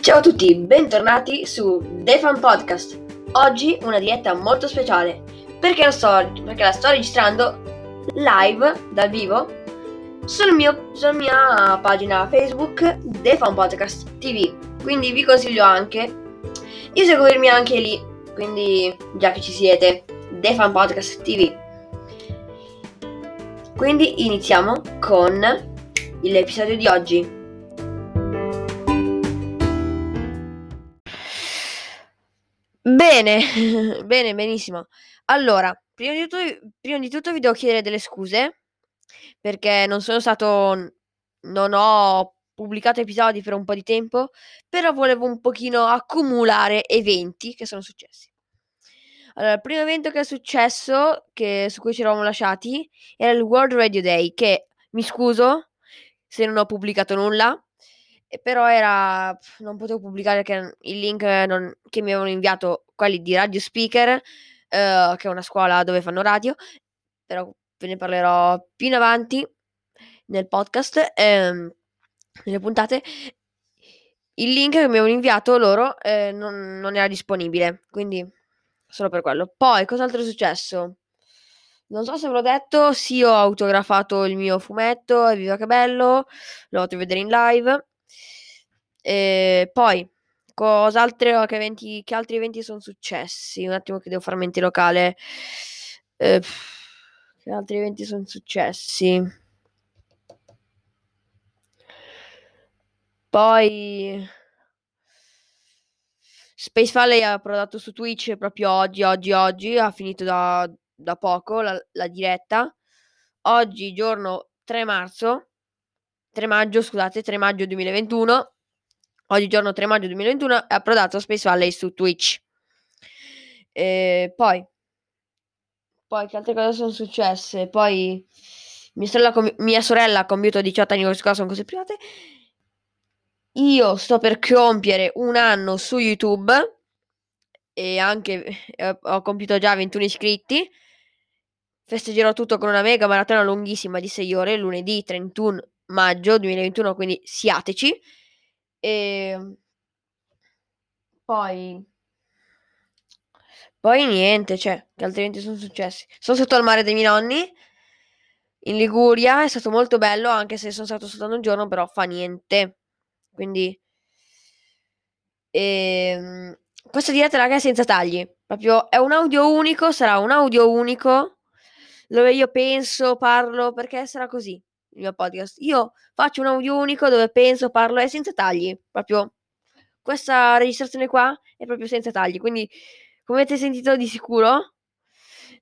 Ciao a tutti, bentornati su The Fan Podcast. Oggi una diretta molto speciale perché la sto, perché la sto registrando live dal vivo sul mio, sulla mia pagina Facebook The Fan Podcast TV. Quindi vi consiglio anche di seguirmi anche lì. Quindi già che ci siete, The Fan Podcast TV. Quindi iniziamo con l'episodio di oggi. Bene, bene, benissimo. Allora, prima di, tutto, prima di tutto vi devo chiedere delle scuse perché non sono stato, non ho pubblicato episodi per un po' di tempo, però volevo un pochino accumulare eventi che sono successi. Allora, il primo evento che è successo, che, su cui ci eravamo lasciati, era il World Radio Day, che mi scuso se non ho pubblicato nulla, però era non potevo pubblicare perché il link non, che mi avevano inviato quelli di Radio Speaker, uh, che è una scuola dove fanno radio, però ve ne parlerò più in avanti nel podcast, ehm, nelle puntate. Il link che mi avevano inviato loro eh, non, non era disponibile, quindi solo per quello. Poi, cos'altro è successo? Non so se ve l'ho detto, sì, ho autografato il mio fumetto, evviva che bello, l'ho fatto vedere in live. E poi, cos'altro che, eventi, che altri eventi sono successi? Un attimo che devo fare mente locale. Eh, che altri eventi sono successi? Poi Space Valley ha prodotto su Twitch proprio oggi, oggi, oggi, ha finito da, da poco la, la, diretta. Oggi, giorno 3 marzo, 3 maggio, scusate, 3 maggio 2021. Oggi, giorno 3 maggio 2021, ha approdato Space Valley su Twitch. E poi, poi, che altre cose sono successe? Poi, mia sorella, com- mia sorella ha compiuto 18 anni, queste cose sono cose private. Io sto per compiere un anno su YouTube e anche eh, ho compiuto già 21 iscritti. Festeggerò tutto con una mega maratona lunghissima di 6 ore lunedì 31 maggio 2021, quindi siateci. E poi poi niente, cioè, che altrimenti sono successi. Sono stato al mare dei miei nonni in Liguria, è stato molto bello, anche se sono stato soltanto un giorno, però fa niente. Quindi ehm, questa diretta raga è senza tagli. Proprio è un audio unico, sarà un audio unico dove io penso, parlo, perché sarà così il mio podcast. Io faccio un audio unico dove penso, parlo e senza tagli. Proprio questa registrazione qua è proprio senza tagli. Quindi, come avete sentito di sicuro,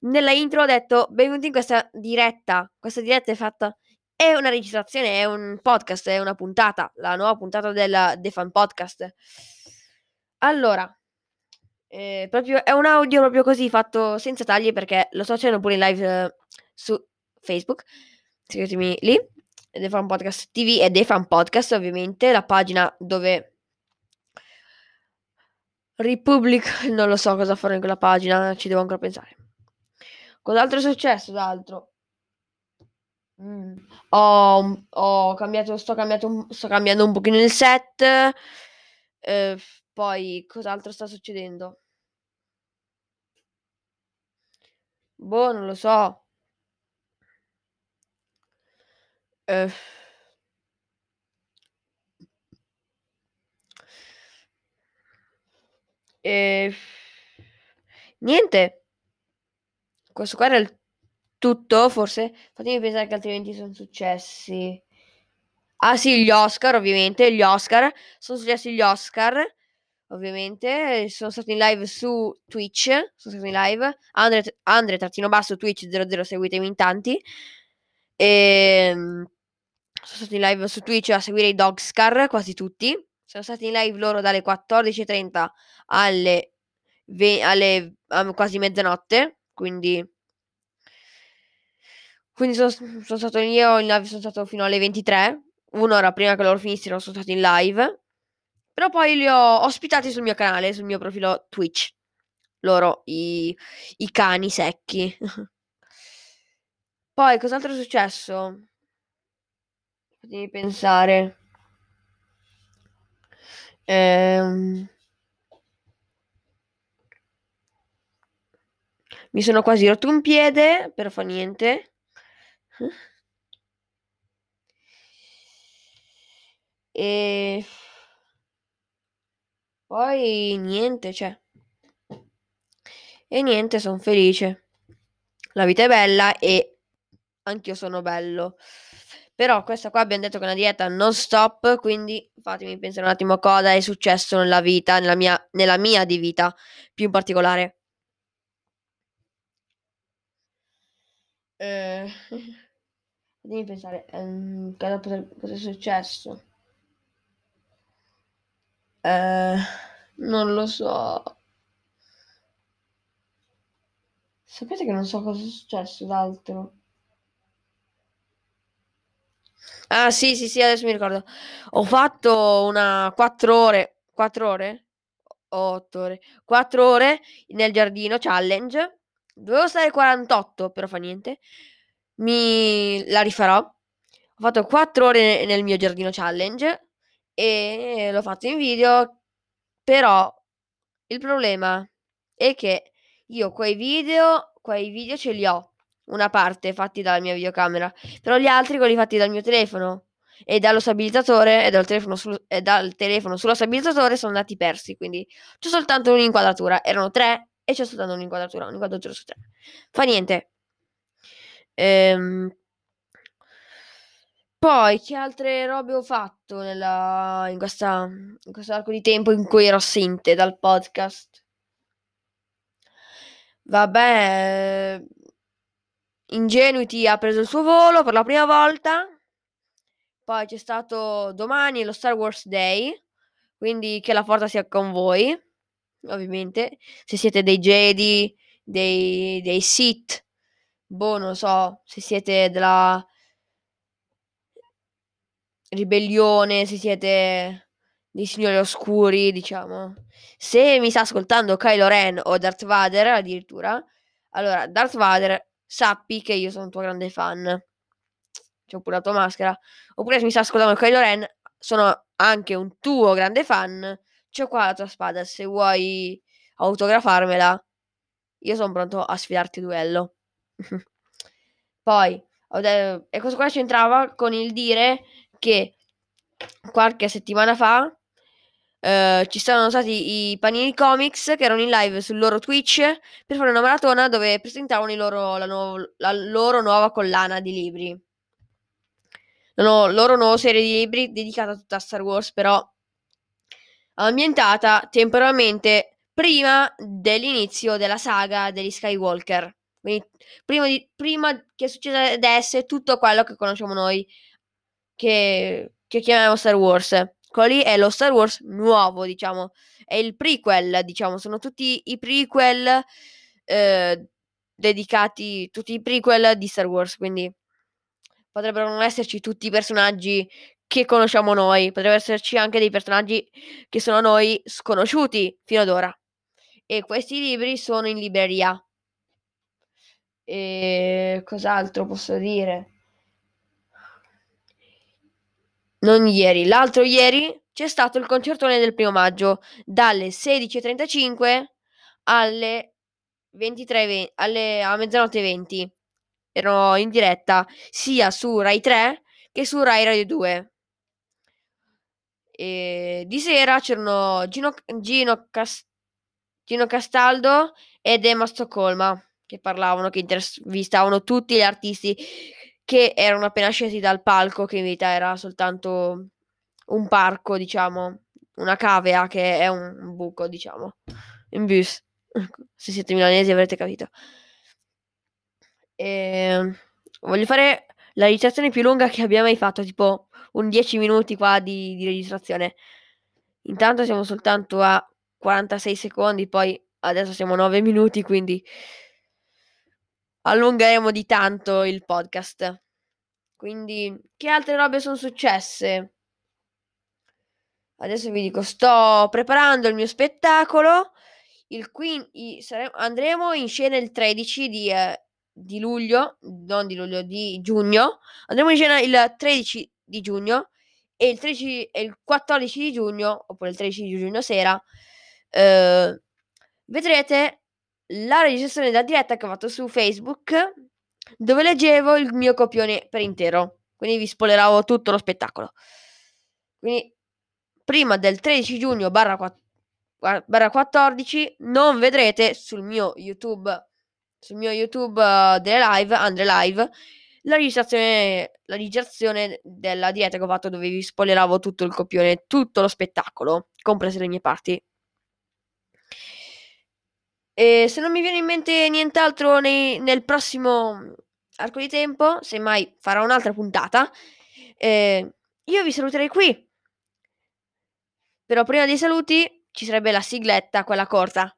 nella intro ho detto benvenuti in questa diretta. Questa diretta è fatta è una registrazione, è un podcast, è una puntata, la nuova puntata del The Fan Podcast. Allora, eh, proprio, è un audio proprio così fatto senza tagli perché lo sto facendo pure in live eh, su Facebook. Seguitemi lì. The Fan Podcast TV e The Fan Podcast, ovviamente, la pagina dove Republic, non lo so cosa fare in quella pagina, ci devo ancora pensare. Cos'altro è successo d'altro? Mm. Ho, ho cambiato, sto, cambiato, sto cambiando un pochino il set. Eh, poi, cos'altro sta succedendo? Boh, non lo so. Eh. E... Niente. Questo qua era il tutto, forse. Fatemi pensare che altrimenti sono successi. Ah sì, gli Oscar, ovviamente. Gli Oscar. Sono successi gli Oscar, ovviamente. Sono stati in live su Twitch. Sono stati in live. Andre, Andre trattino basso Twitch 00, seguitemi in tanti. Ehm, sono stati in live su Twitch a seguire i Dogscar, quasi tutti. Sono stati in live loro dalle 14.30 alle, ve- alle um, quasi mezzanotte. Quindi quindi sono, sono stato io in live, sono stato fino alle 23, un'ora prima che loro finissero sono stato in live. Però poi li ho ospitati sul mio canale, sul mio profilo Twitch. Loro, i, i cani secchi. poi, cos'altro è successo? Fatemi pensare. Ehm Mi sono quasi rotto un piede, però fa niente. E poi niente, cioè. E niente, son felice. La vita è bella e anch'io sono bello. Però questa qua abbiam detto che è una dieta non stop, quindi fatemi pensare un attimo cosa è successo nella vita, nella mia nella mia di vita, più in particolare. Ehm, fammi pensare, ehm, cosa potre cosa è successo? Ehm, non lo so. Sapete che non so cosa è successo d'altro. Ah sì, sì, sì, adesso mi ricordo. Ho fatto una 4 ore 4 ore? O 8 ore, 4 ore nel giardino challenge. Dovevo stare 48, però fa niente. Mi la rifarò. Ho fatto 4 ore nel mio giardino challenge e l'ho fatto in video, però il problema è che io quei video quei video ce li ho, una parte fatti dalla mia videocamera, però gli altri quelli fatti dal mio telefono e dallo stabilizzatore e dal telefono sul e dal telefono sullo stabilizzatore sono andati persi, quindi c'ho soltanto un'inquadratura. Erano 3 e c'ho soltanto un'inquadratura, un'inquadratura su 3. Fa niente. Ehm poi che altre robe ho fatto nella in questa in questo arco di tempo in cui ero assente dal podcast? Vabbè, Ingenuity ha preso il suo volo per la prima volta. Poi c'è stato domani lo Star Wars Day, quindi che la forza sia con voi, ovviamente. Se siete dei Jedi, dei dei Sith, boh, non so, se siete della ribellione, se siete dei signori oscuri, diciamo. Se mi sta ascoltando Kylo Ren o Darth Vader addirittura, allora Darth Vader sappi che io sono un tuo grande fan. C'ho pure la tua maschera. Oppure se mi sta ascoltando Kylo Ren, sono anche un tuo grande fan. C'ho qua la tua spada, se vuoi autografarmela, io son pronto a sfidarti duello. Poi e questo qua c'entrava con il dire che qualche settimana fa, ehm, ci sono stati i Panini Comics che erano in live sul loro Twitch per fare una maratona dove presentavano loro la nuov la loro nuova collana di libri. La no loro nuova serie di libri dedicata tutta a Star Wars, però ambientata temporalmente prima dell'inizio della saga degli Skywalker. Quindi prima di prima che succedesse tutto quello che conosciamo noi che che chiamiamo Star Wars. Quello è lo Star Wars nuovo, diciamo. È il prequel, diciamo, sono tutti i prequel, ehm, dedicati tutti i prequel di Star Wars, quindi potrebbero non esserci tutti i personaggi che conosciamo noi, potrebbero esserci anche dei personaggi che sono noi sconosciuti fino ad ora. E questi libri sono in libreria. E cos'altro posso dire? Non ieri, l'altro ieri c'è stato il concertone del primo maggio dalle 16:35 alle 23 e ve alle a mezzanotte e 20. Ero in diretta sia su Rai 3 che su Rai Radio 2. E di sera c'erano Gino Gino Cas Gino Castaldo ed Emma Stoccolma che parlavano, che intervistavano tutti gli artisti che erano appena scesi dal palco, che in verità era soltanto un parco, diciamo, una cavea che è un buco, diciamo, un bus. Se siete milanesi avrete capito. Ehm, voglio fare la registrazione più lunga che abbia mai fatto, tipo un 10 minuti qua di di registrazione. Intanto siamo soltanto a 46 secondi, poi adesso siamo a 9 minuti, quindi allungheremo di tanto il podcast. Quindi che altre robe son successe? Adesso vi dico, sto preparando il mio spettacolo, il quin i sare andremo in scena il 13 di ehm, di luglio, non di luglio, di giugno. Andremo in scena il 13 di giugno e il 13 e il 14 di giugno, oppure il 13 di giugno sera, ehm, vedrete la registrazione della diretta che ho fatto su Facebook, dove leggevo il mio copione per intero. Quindi vi spoileravo tutto lo spettacolo. Quindi prima del 13 giugno barra, barra 14 non vedrete sul mio YouTube sul mio YouTube uh, delle live, Andre Live, la registrazione, la registrazione della diretta che ho fatto dove vi spoileravo tutto il copione, tutto lo spettacolo, comprese le mie parti. E se non mi viene in mente nient'altro nei, nel prossimo arco di tempo, semmai farò un'altra puntata, eh, io vi saluterei qui. Però prima dei saluti ci sarebbe la sigletta, quella corta.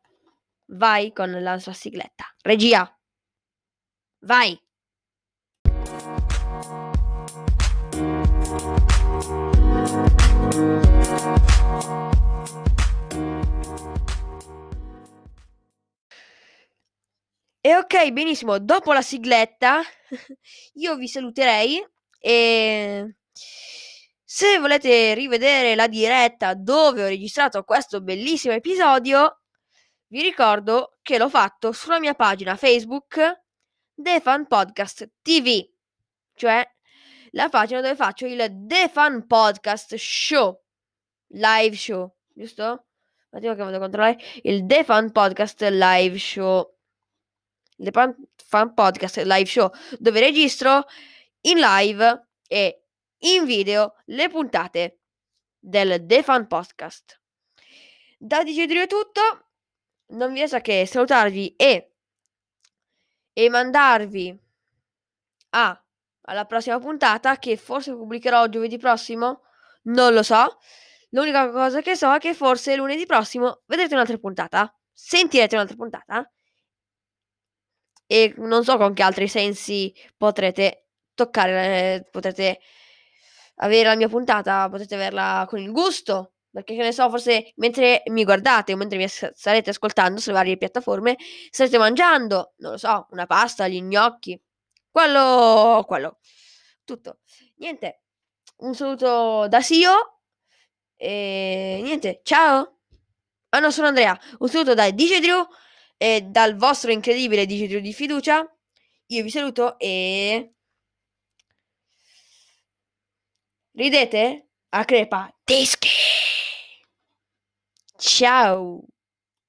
Vai con la sua sigletta. Regia. Vai. E ok, benissimo, dopo la sigletta io vi saluterei e se volete rivedere la diretta dove ho registrato questo bellissimo episodio, vi ricordo che l'ho fatto sulla mia pagina Facebook The Fan Podcast TV, cioè la pagina dove faccio il The Fan Podcast Show, live show, giusto? Un attimo che vado a controllare il The Fan Podcast Live Show. The Fan Podcast Live Show, dove registro in live e in video le puntate del The Fan Podcast. Da DJ tutto, non mi resta che salutarvi e, e mandarvi a, alla prossima puntata che forse pubblicherò giovedì prossimo, non lo so. L'unica cosa che so è che forse lunedì prossimo vedrete un'altra puntata, sentirete un'altra puntata e non so con che altri sensi potrete toccare, eh, potrete avere la mia puntata, potete averla con il gusto, perché che ne so, forse mentre mi guardate o mentre mi starete ascoltando sulle varie piattaforme, starete mangiando, non lo so, una pasta, gli gnocchi, quello, quello, tutto. Niente, un saluto da Sio e niente, ciao! Ah no, sono Andrea, un saluto da DJ Drew e dal vostro incredibile Drew di fiducia. Io vi saluto e... Ridete? A crepa. Dischi! Ciao!